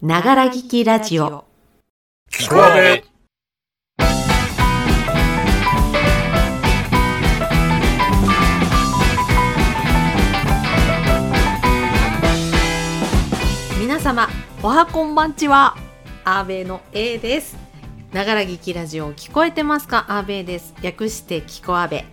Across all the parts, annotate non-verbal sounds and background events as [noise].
ながら聞きラジオ。聞こえ皆様、おはこんばんちは。アーベイの A です。ながら聞きラジオ聞こえてますか？アーベイです。略して聞こアベ。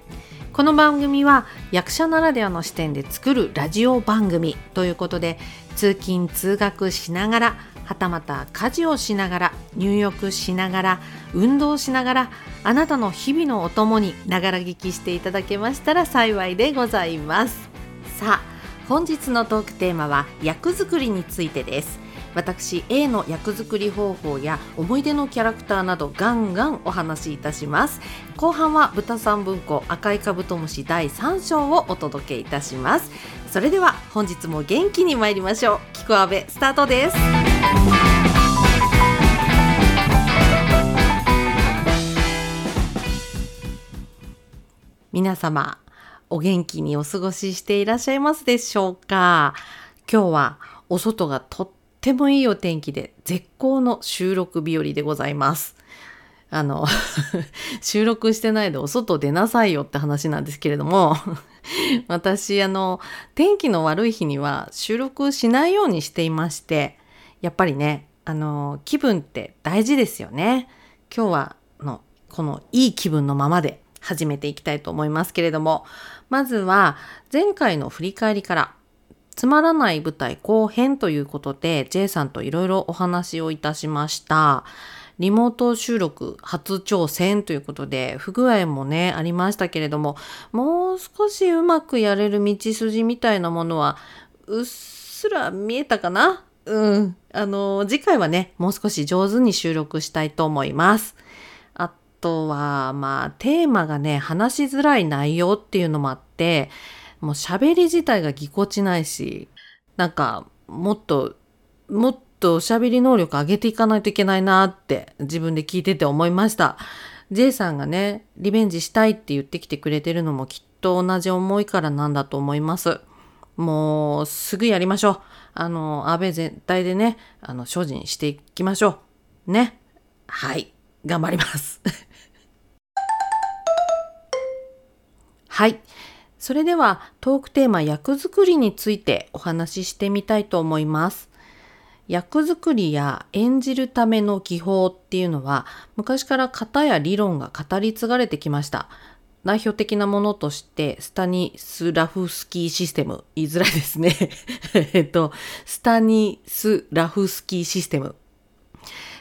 この番組は役者ならではの視点で作るラジオ番組ということで通勤通学しながらはたまた家事をしながら入浴しながら運動しながらあなたの日々のお供にながら聞きしていただけましたら幸いでございます。さあ本日のトークテーマは役作りについてです。私 A の役作り方法や思い出のキャラクターなどガンガンお話しいたします。後半は豚さん文庫赤いカブトムシ第3章をお届けいたします。それでは本日も元気に参りましょう。キクアベスタートです。皆様お元気にお過ごししていらっしゃいますでしょうか？今日はお外がとってもいいお天気で絶好の収録日和でございます。あの [laughs] 収録してないでお外出なさいよって話なんですけれども [laughs] 私あの天気の悪い日には収録しないようにしていましてやっぱりねあの気分って大事ですよね今日はのこのいい気分のままで始めていきたいと思いますけれどもまずは前回の振り返りからつまらない舞台後編ということで J さんといろいろお話をいたしました。リモート収録初挑戦ということで不具合もねありましたけれどももう少しうまくやれる道筋みたいなものはうっすら見えたかな？うん。あの次回はねもう少し上手に収録したいと思います。あとはまあテーマがね話しづらい内容っていうのもあってもう喋り自体がぎこちないし、なんかもっと、もっと喋り能力上げていかないといけないなって自分で聞いてて思いました。J さんがね、リベンジしたいって言ってきてくれてるのもきっと同じ思いからなんだと思います。もうすぐやりましょう。あの、安倍全体でね、あの、精進していきましょう。ね。はい。頑張ります。[laughs] はい。それではトークテーマ役作りについてお話ししてみたいと思います。役作りや演じるための技法っていうのは昔から型や理論が語り継がれてきました。代表的なものとしてスタニスラフスキーシステム。言いづらいですね。[laughs] えっと、スタニスラフスキーシステム。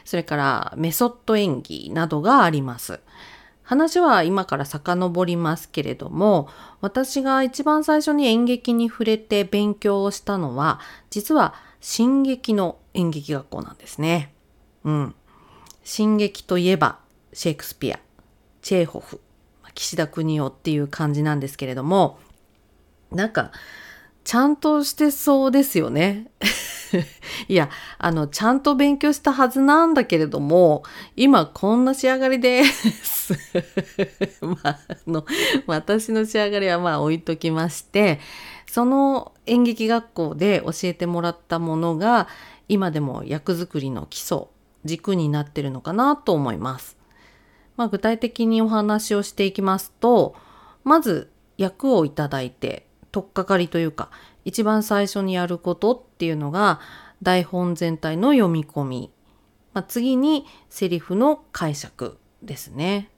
それからメソッド演技などがあります。話は今から遡りますけれども私が一番最初に演劇に触れて勉強をしたのは実は進撃の演劇学校なんですね。うん。進撃といえばシェイクスピア、チェーホフ、岸田邦夫っていう感じなんですけれどもなんかちゃんとしてそうですよね。[laughs] いや、あの、ちゃんと勉強したはずなんだけれども、今こんな仕上がりです。[laughs] まあ、あの、私の仕上がりはまあ置いときまして、その演劇学校で教えてもらったものが、今でも役作りの基礎、軸になってるのかなと思います。まあ、具体的にお話をしていきますと、まず役をいただいて、取っかかりというか、一番最初にやることっていうのが台本全体の読み込み、まあ、次にセリフの解釈ですね。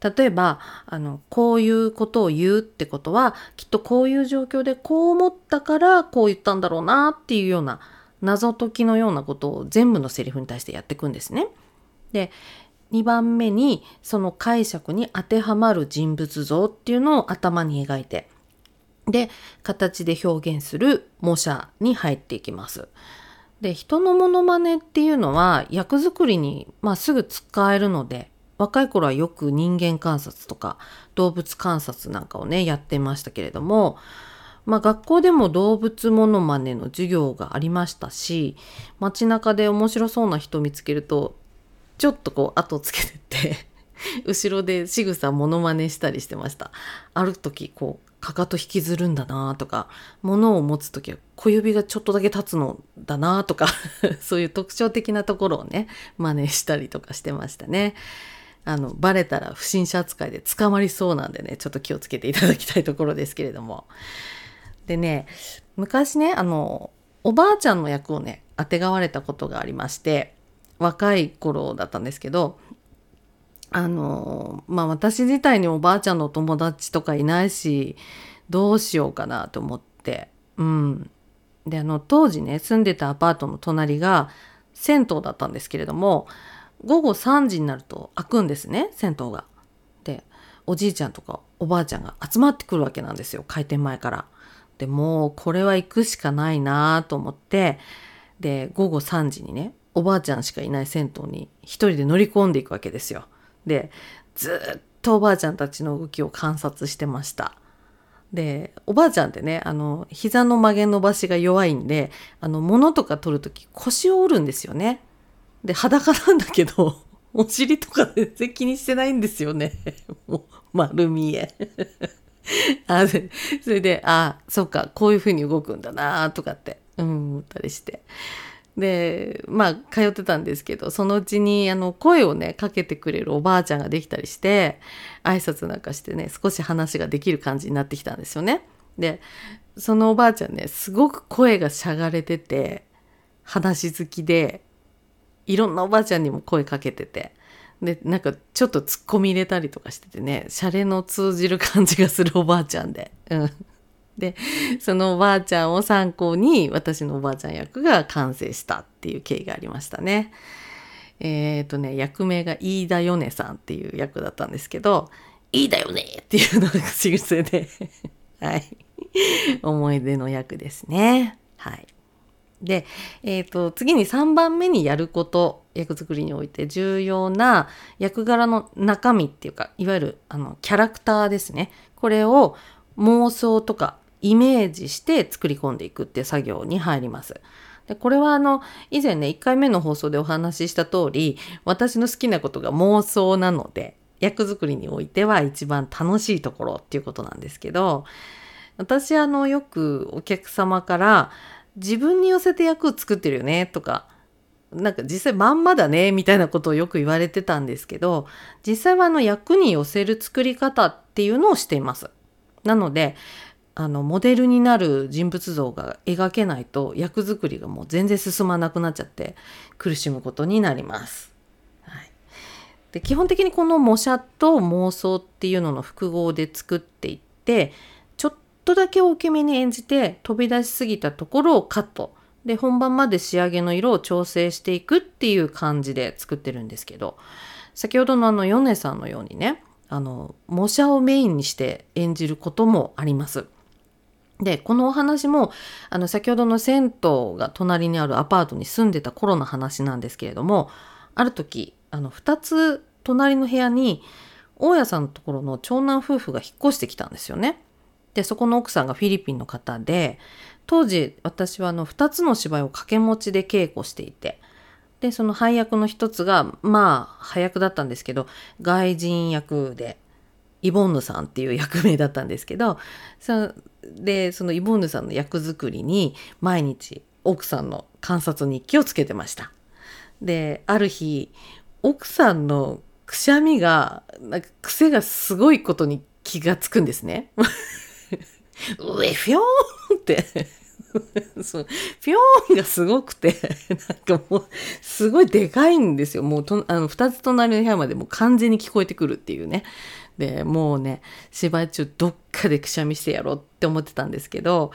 例えばあのこういうことを言うってことはきっとこういう状況でこう思ったからこう言ったんだろうなっていうような謎解きのようなことを全部のセリフに対してやっていくんですね。で2番目にその解釈に当てはまる人物像っていうのを頭に描いてで、形で表現する模写に入っていきます。で、人のモノマネっていうのは役作りに、まあ、すぐ使えるので、若い頃はよく人間観察とか動物観察なんかをね、やってましたけれども、まあ、学校でも動物モノマネの授業がありましたし、街中で面白そうな人見つけると、ちょっとこう後つけてって [laughs] 後ろで仕草モノマネしたりしてました。ある時こうかかと引きずるんだなとか物を持つ時は小指がちょっとだけ立つのだなとか [laughs] そういう特徴的なところをね真似したりとかしてましたね。あのバレたら不審者扱いで捕まりそうなんでねちょっと気をつけていただきたいところですけれども。でね昔ねあのおばあちゃんの役をねあてがわれたことがありまして若い頃だったんですけどあのまあ私自体におばあちゃんのお友達とかいないしどうしようかなと思ってうんであの当時ね住んでたアパートの隣が銭湯だったんですけれども午後3時になると開くんですね銭湯が。でおじいちゃんとかおばあちゃんが集まってくるわけなんですよ開店前から。でもうこれは行くしかないなと思ってで午後3時にねおばあちゃんしかいない銭湯に一人で乗り込んでいくわけですよ。でずっとおばあちゃんたちの動きを観察してました。でおばあちゃんってねあの膝の曲げ伸ばしが弱いんであの物とか取る時腰を折るんですよね。で裸なんだけど [laughs] お尻とか全然気にしてないんですよね。[laughs] もう丸見え。[laughs] あそれであそっかこういう風に動くんだなとかってうん思ったりして。でまあ通ってたんですけどそのうちにあの声をねかけてくれるおばあちゃんができたりして挨拶なんかしてね少し話ができる感じになってきたんですよね。でそのおばあちゃんねすごく声がしゃがれてて話好きでいろんなおばあちゃんにも声かけててでなんかちょっとツッコミ入れたりとかしててねシャレの通じる感じがするおばあちゃんで。うんでそのおばあちゃんを参考に私のおばあちゃん役が完成したっていう経緯がありましたね。えっ、ー、とね役名が飯田米さんっていう役だったんですけど「いいだよね!」っていうのが口癖で [laughs] はい思い出の役ですね。はいで、えーと、次に3番目にやること役作りにおいて重要な役柄の中身っていうかいわゆるあのキャラクターですねこれを妄想とかイメージして作り込んでいくっていう作業に入ります。でこれはあの以前ね1回目の放送でお話しした通り私の好きなことが妄想なので役作りにおいては一番楽しいところっていうことなんですけど私あのよくお客様から自分に寄せて役を作ってるよねとかなんか実際まんまだねみたいなことをよく言われてたんですけど実際はあの役に寄せる作り方っていうのをしています。なのであのモデルになる人物像が描けないと役作りがもう全然進まなくなっちゃって苦しむことになります。はい、で基本的にこの模写と妄想っていうのの複合で作っていってちょっとだけ大きめに演じて飛び出しすぎたところをカットで本番まで仕上げの色を調整していくっていう感じで作ってるんですけど先ほどのあの米さんのようにねあの模写をメインにして演じることもあります。で、このお話も、あの、先ほどの銭湯が隣にあるアパートに住んでた頃の話なんですけれども、ある時、あの、二つ隣の部屋に、大家さんのところの長男夫婦が引っ越してきたんですよね。で、そこの奥さんがフィリピンの方で、当時私はあの二つの芝居を掛け持ちで稽古していて、で、その配役の一つが、まあ、配役だったんですけど、外人役で、イボンヌさんっていう役名だったんですけど、そでそのイボンヌさんの役作りに毎日奥さんの観察日記をつけてました。である日奥さんのくしゃみがなんか癖がすごいことに気がつくんですね。上フィョーンって [laughs] そうピョーンがすごくてなんかもうすごいでかいんですよもうとあの2つ隣の部屋までもう完全に聞こえてくるっていうねでもうね芝居中どっかでくしゃみしてやろうって思ってたんですけど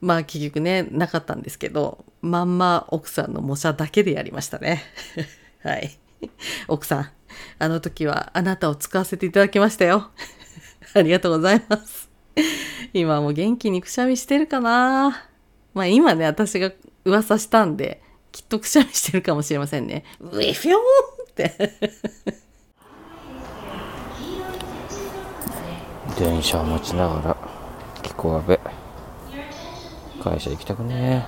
まあ結局ねなかったんですけどまんま奥さんの模写だけでやりましたね。[laughs] はい。奥さんあの時はあなたを使わせていただきましたよ。[laughs] ありがとうございます。今も元気にくしゃみしてるかな。まあ今ね私が噂したんできっとくしゃみしてるかもしれませんね。ウェフィョーンって。電車を持ちながら木こわべ会社行きたくね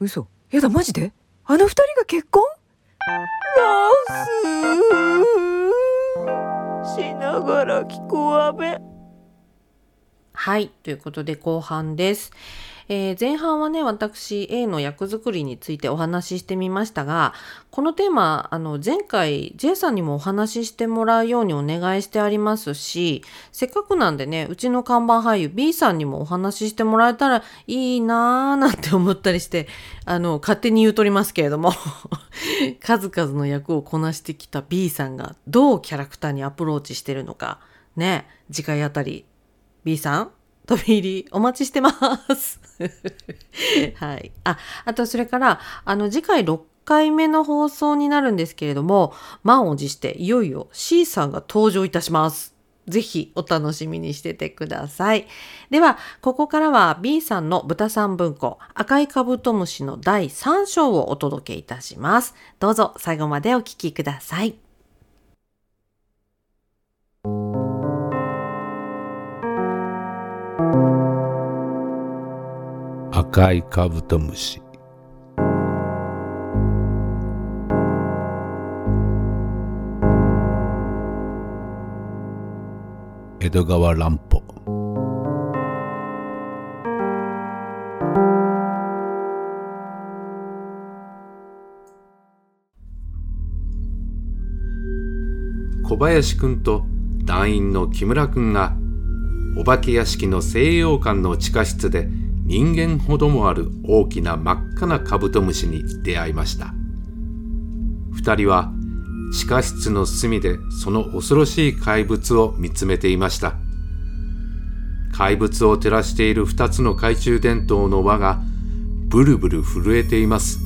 嘘やだマジで？あの二人が結婚？ロスしないだから聞こわべ。はい。ということで後半です。えー前半はね、私 A の役作りについてお話ししてみましたが、このテーマ、あの、前回 J さんにもお話ししてもらうようにお願いしてありますし、せっかくなんでね、うちの看板俳優 B さんにもお話ししてもらえたらいいなーなんて思ったりして、あの、勝手に言うとりますけれども、[laughs] 数々の役をこなしてきた B さんがどうキャラクターにアプローチしてるのか、ね、次回あたり B さん飛び入りお待ちしてます。[laughs] はい。あ、あとそれから、あの次回6回目の放送になるんですけれども、満を持していよいよ C さんが登場いたします。ぜひお楽しみにしててください。では、ここからは B さんの豚さん文庫赤いカブトムシの第3章をお届けいたします。どうぞ最後までお聞きください。赤いカブトムシ。江戸川乱歩。小林くんと団員の木村くんがお化け屋敷の西洋館の地下室で人間ほどもある大きな真っ赤なカブトムシに出会いました。二人は地下室の隅でその恐ろしい怪物を見つめていました。怪物を照らしている二つの懐中電灯の輪がブルブル震えています。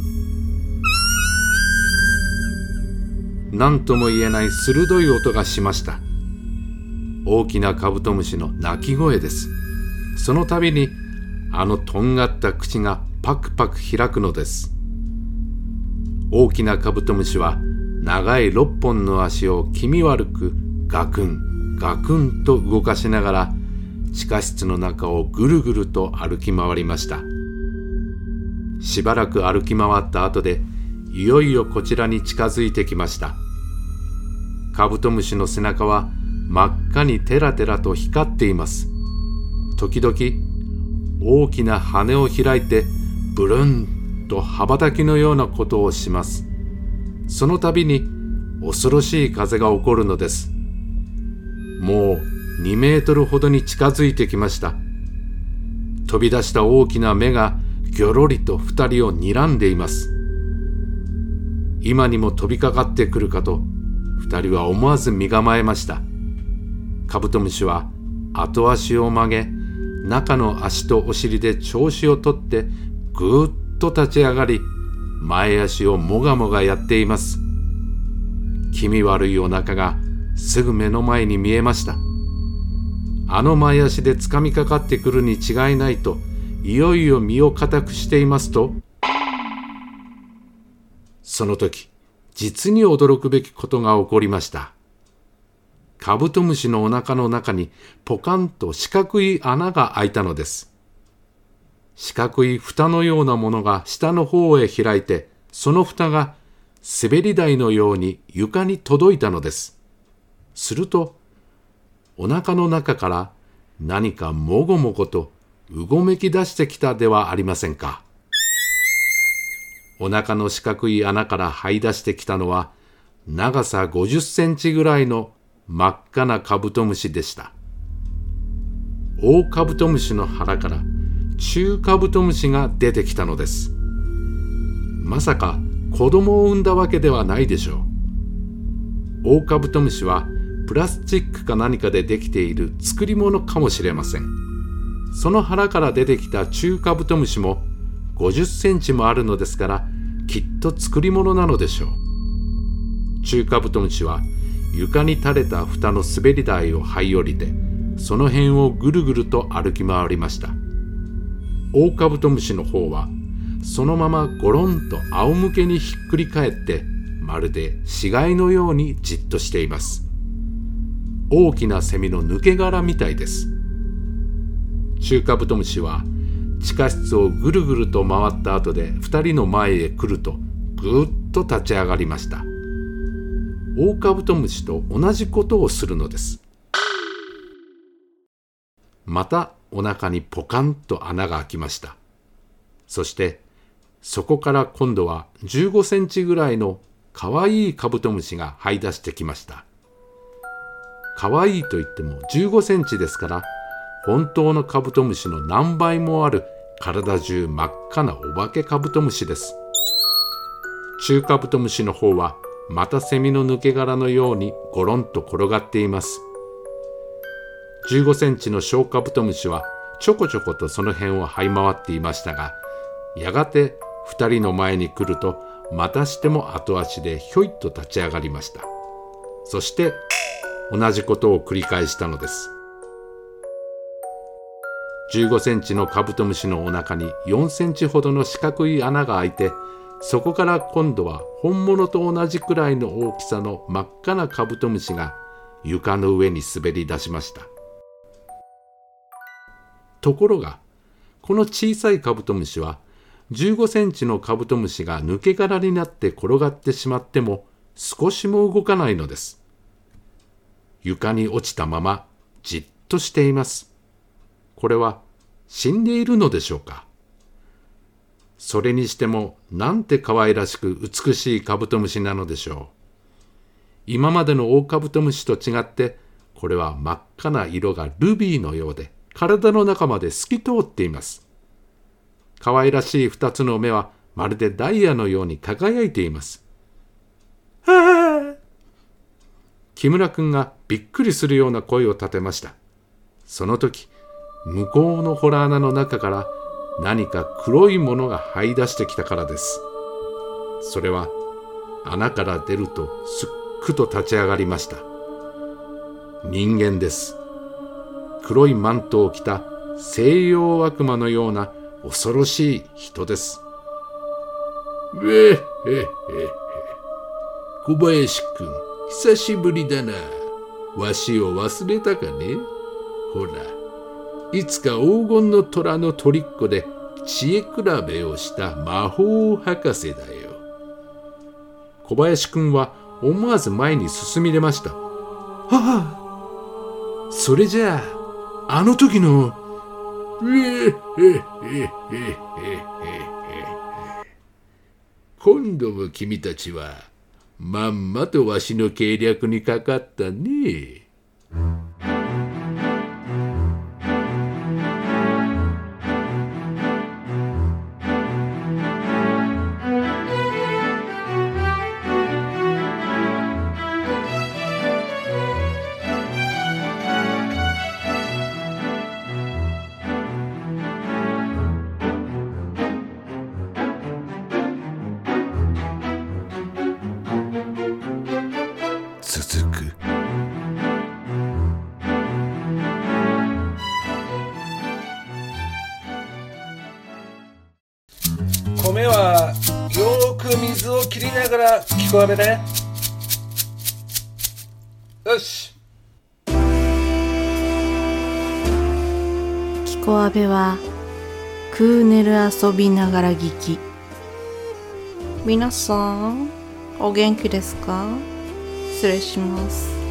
何とも言えない鋭い音がしました。大きなカブトムシの鳴き声です。その度にあのとんがった口がパクパク開くのです。大きなカブトムシは長い六本の足を気味悪くガクンガクンと動かしながら地下室の中をぐるぐると歩き回りました。しばらく歩き回った後でいよいよこちらに近づいてきました。カブトムシの背中は真っ赤にテラテラと光っています。時々大きな羽を開いてブルンと羽ばたきのようなことをします。その度に恐ろしい風が起こるのです。もう2メートルほどに近づいてきました。飛び出した大きな目がぎょろりと二人を睨んでいます。今にも飛びかかってくるかと二人は思わず身構えました。カブトムシは後足を曲げ中の足とお尻で調子をとってぐーっと立ち上がり前足をもがもがやっています。気味悪いお腹がすぐ目の前に見えました。あの前足でつかみかかってくるに違いないといよいよ身を固くしていますとその時実に驚くべきことが起こりました。カブトムシのお腹の中にポカンと四角い穴が開いたのです。四角い蓋のようなものが下の方へ開いてその蓋が滑り台のように床に届いたのです。するとお腹の中から何かもごもごとうごめき出してきたではありませんか。お腹の四角い穴から這い出してきたのは長さ50センチぐらいの真っ赤なカブトムシでした。大カブトムシの腹から中カブトムシが出てきたのです。まさか子供を産んだわけではないでしょう。大カブトムシはプラスチックか何かでできている作り物かもしれません。その腹から出てきた中カブトムシも50センチもあるのですからきっと作り物なのでしょう。中カブトムシは床に垂れた蓋の滑り台を這い降りてその辺をぐるぐると歩き回りました。オオカブトムシの方はそのままゴロンと仰向けにひっくり返ってまるで死骸のようにじっとしています。大きなセミの抜け殻みたいです。中カブトムシは地下室をぐるぐると回った後で2人の前へ来るとぐーっと立ち上がりました。オオカブトムシと同じことをするのです。またお腹にポカンと穴が開きました。そしてそこから今度は15センチぐらいのかわいいカブトムシが這い出してきました。かわいいと言っても15センチですから本当のカブトムシの何倍もある体中真っ赤なお化けカブトムシです。中カブトムシの方はまたセミの抜け殻のようにゴロンと転がっています。15センチの小カブトムシはちょこちょことその辺を這い回っていましたがやがて2人の前に来るとまたしても後足でひょいっと立ち上がりました。そして同じことを繰り返したのです。15センチのカブトムシのお腹に4センチほどの四角い穴が開いてそこから今度は本物と同じくらいの大きさの真っ赤なカブトムシが床の上に滑り出しました。ところがこの小さいカブトムシは15センチのカブトムシが抜け殻になって転がってしまっても少しも動かないのです。床に落ちたままじっとしています。これは死んでいるのでしょうか？それにしてもなんて可愛らしく美しいカブトムシなのでしょう。今までのオオカブトムシと違ってこれは真っ赤な色がルビーのようで体の中まで透き通っています。可愛らしい二つの目はまるでダイヤのように輝いています。[laughs] 木村君がびっくりするような声を立てました。その時向こうのホラー穴の中から何か黒いものが這い出してきたからです。それは穴から出るとすっくと立ち上がりました。人間です。黒いマントを着た西洋悪魔のような恐ろしい人です。えへへへ小林くん久しぶりだな。わしを忘れたかね？ほら。いつか黄金の虎の虜っで知恵比べをした魔法博士だよ小林くんは思わず前に進み出ましたはあそれじゃああの時の [laughs] 今度も君たちはまんまとわしの計略にかかったね。くわべね。よし。きこわべはクーネル遊びながら聞き。皆さんお元気ですか？失礼します。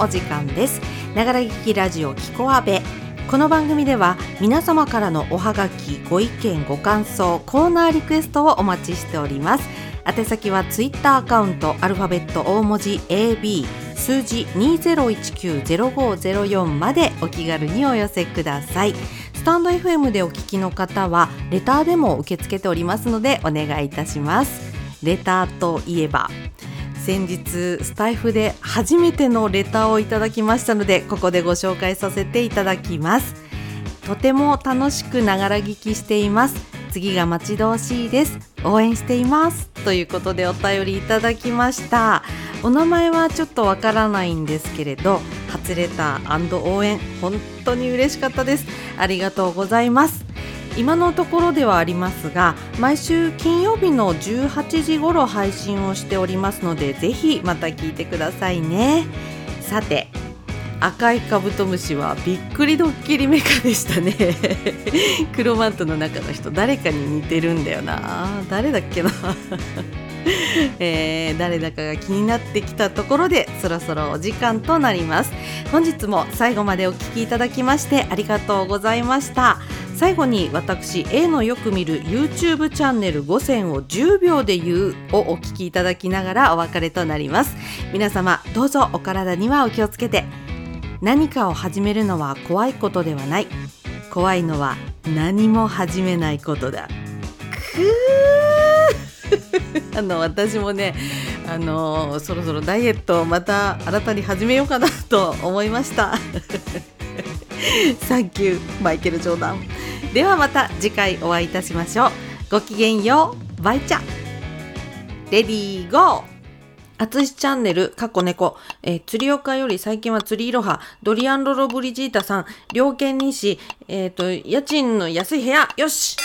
お時間です。ながら聞きラジオキコアベこの番組では皆様からのおはがきご意見ご感想コーナーリクエストをお待ちしております。宛先はツイッターアカウントアルファベット大文字 AB 数字2019-0504までお気軽にお寄せください。スタンド FM でお聞きの方はレターでも受け付けておりますのでお願いいたします。レターといえば先日スタイフで初めてのレターをいただきましたのでここでご紹介させていただきます。とても楽しくながら聞きしています。次が待ち遠しいです。応援しています。ということでお便りいただきました。お名前はちょっとわからないんですけれど初レター応援本当に嬉しかったです。ありがとうございます。今のところではありますが毎週金曜日の18時頃配信をしておりますのでぜひまた聞いてくださいね。さて赤いカブトムシはびっくりドッキリメカでしたね。[laughs] 黒マントの中の人誰かに似てるんだよな。誰だっけな。[laughs] えー、誰だかが気になってきたところでそろそろお時間となります。本日も最後までお聞きいただきましてありがとうございました。最後に私 A のよく見る YouTube チャンネル5選を10秒で言うをお聞きいただきながらお別れとなります。皆様どうぞお体にはお気をつけて。何かを始めるのは怖いことではない。怖いのは何も始めないことだ。くー。[laughs] あの私もねあのそろそろダイエットをまた新たに始めようかなと思いました。サンキューマイケル・ジョーダンではまた次回お会いいたしましょう。ごきげんようバイチャ。レディーゴー。あつしチャンネル、かっこ猫、えー、釣り岡より最近は釣りいろは、ドリアンロロブリジータさん、猟犬にし、えっ、ー、と、家賃の安い部屋、よし。